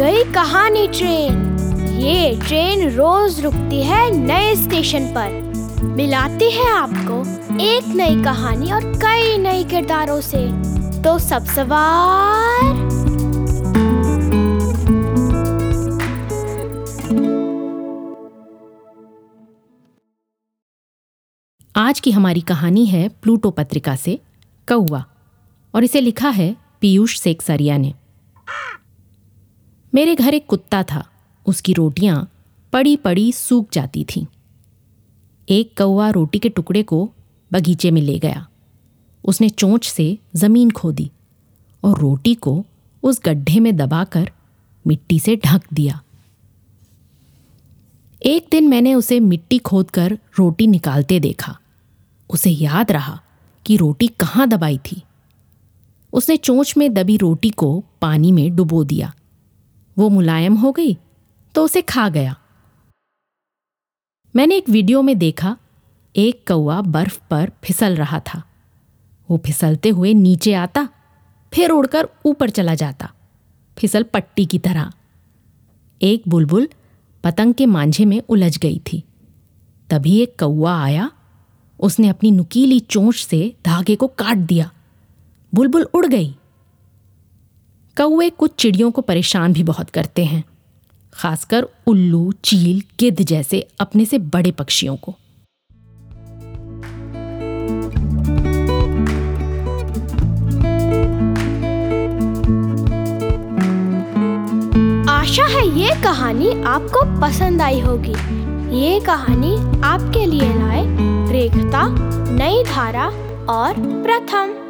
पुरानी ट्रेन। ये ट्रेन रोज रुकती है नए स्टेशन पर। मिलाती है आपको एक नई कहानी और कई नए किरदारों से। तो सब सवार। आज की हमारी कहानी है प्लूटो पत्रिका से कौआ और इसे लिखा है पीयूष सेक्सरिया ने। मेरे घर एक कुत्ता था। उसकी रोटियाँ पड़ी पड़ी सूख जाती थीं। एक कौआ रोटी के टुकड़े को बगीचे में ले गया। उसने चोंच से ज़मीन खोदी और रोटी को उस गड्ढे में दबाकर मिट्टी से ढक दिया। एक दिन मैंने उसे मिट्टी खोदकर रोटी निकालते देखा। उसे याद रहा कि रोटी कहाँ दबाई थी। उसने चोंच में दबी रोटी को पानी में डुबो दिया। वो मुलायम हो गई तो उसे खा गया। मैंने एक वीडियो में देखा, एक कौआ बर्फ़ पर फिसल रहा था। वो फिसलते हुए नीचे आता, फिर उड़कर ऊपर चला जाता, फिसल पट्टी की तरह। एक बुलबुल पतंग के मांझे में उलझ गई थी। तभी एक कौआ आया, उसने अपनी नुकीली चोंच से धागे को काट दिया। बुलबुल उड़ गई। कौए कुछ चिड़ियों को परेशान भी बहुत करते हैं, खासकर उल्लू, चील, गिद्ध जैसे अपने से बड़े पक्षियों को। आशा है ये कहानी आपको पसंद आई होगी। ये कहानी आपके लिए लाए रेखता, नई धारा और प्रथम।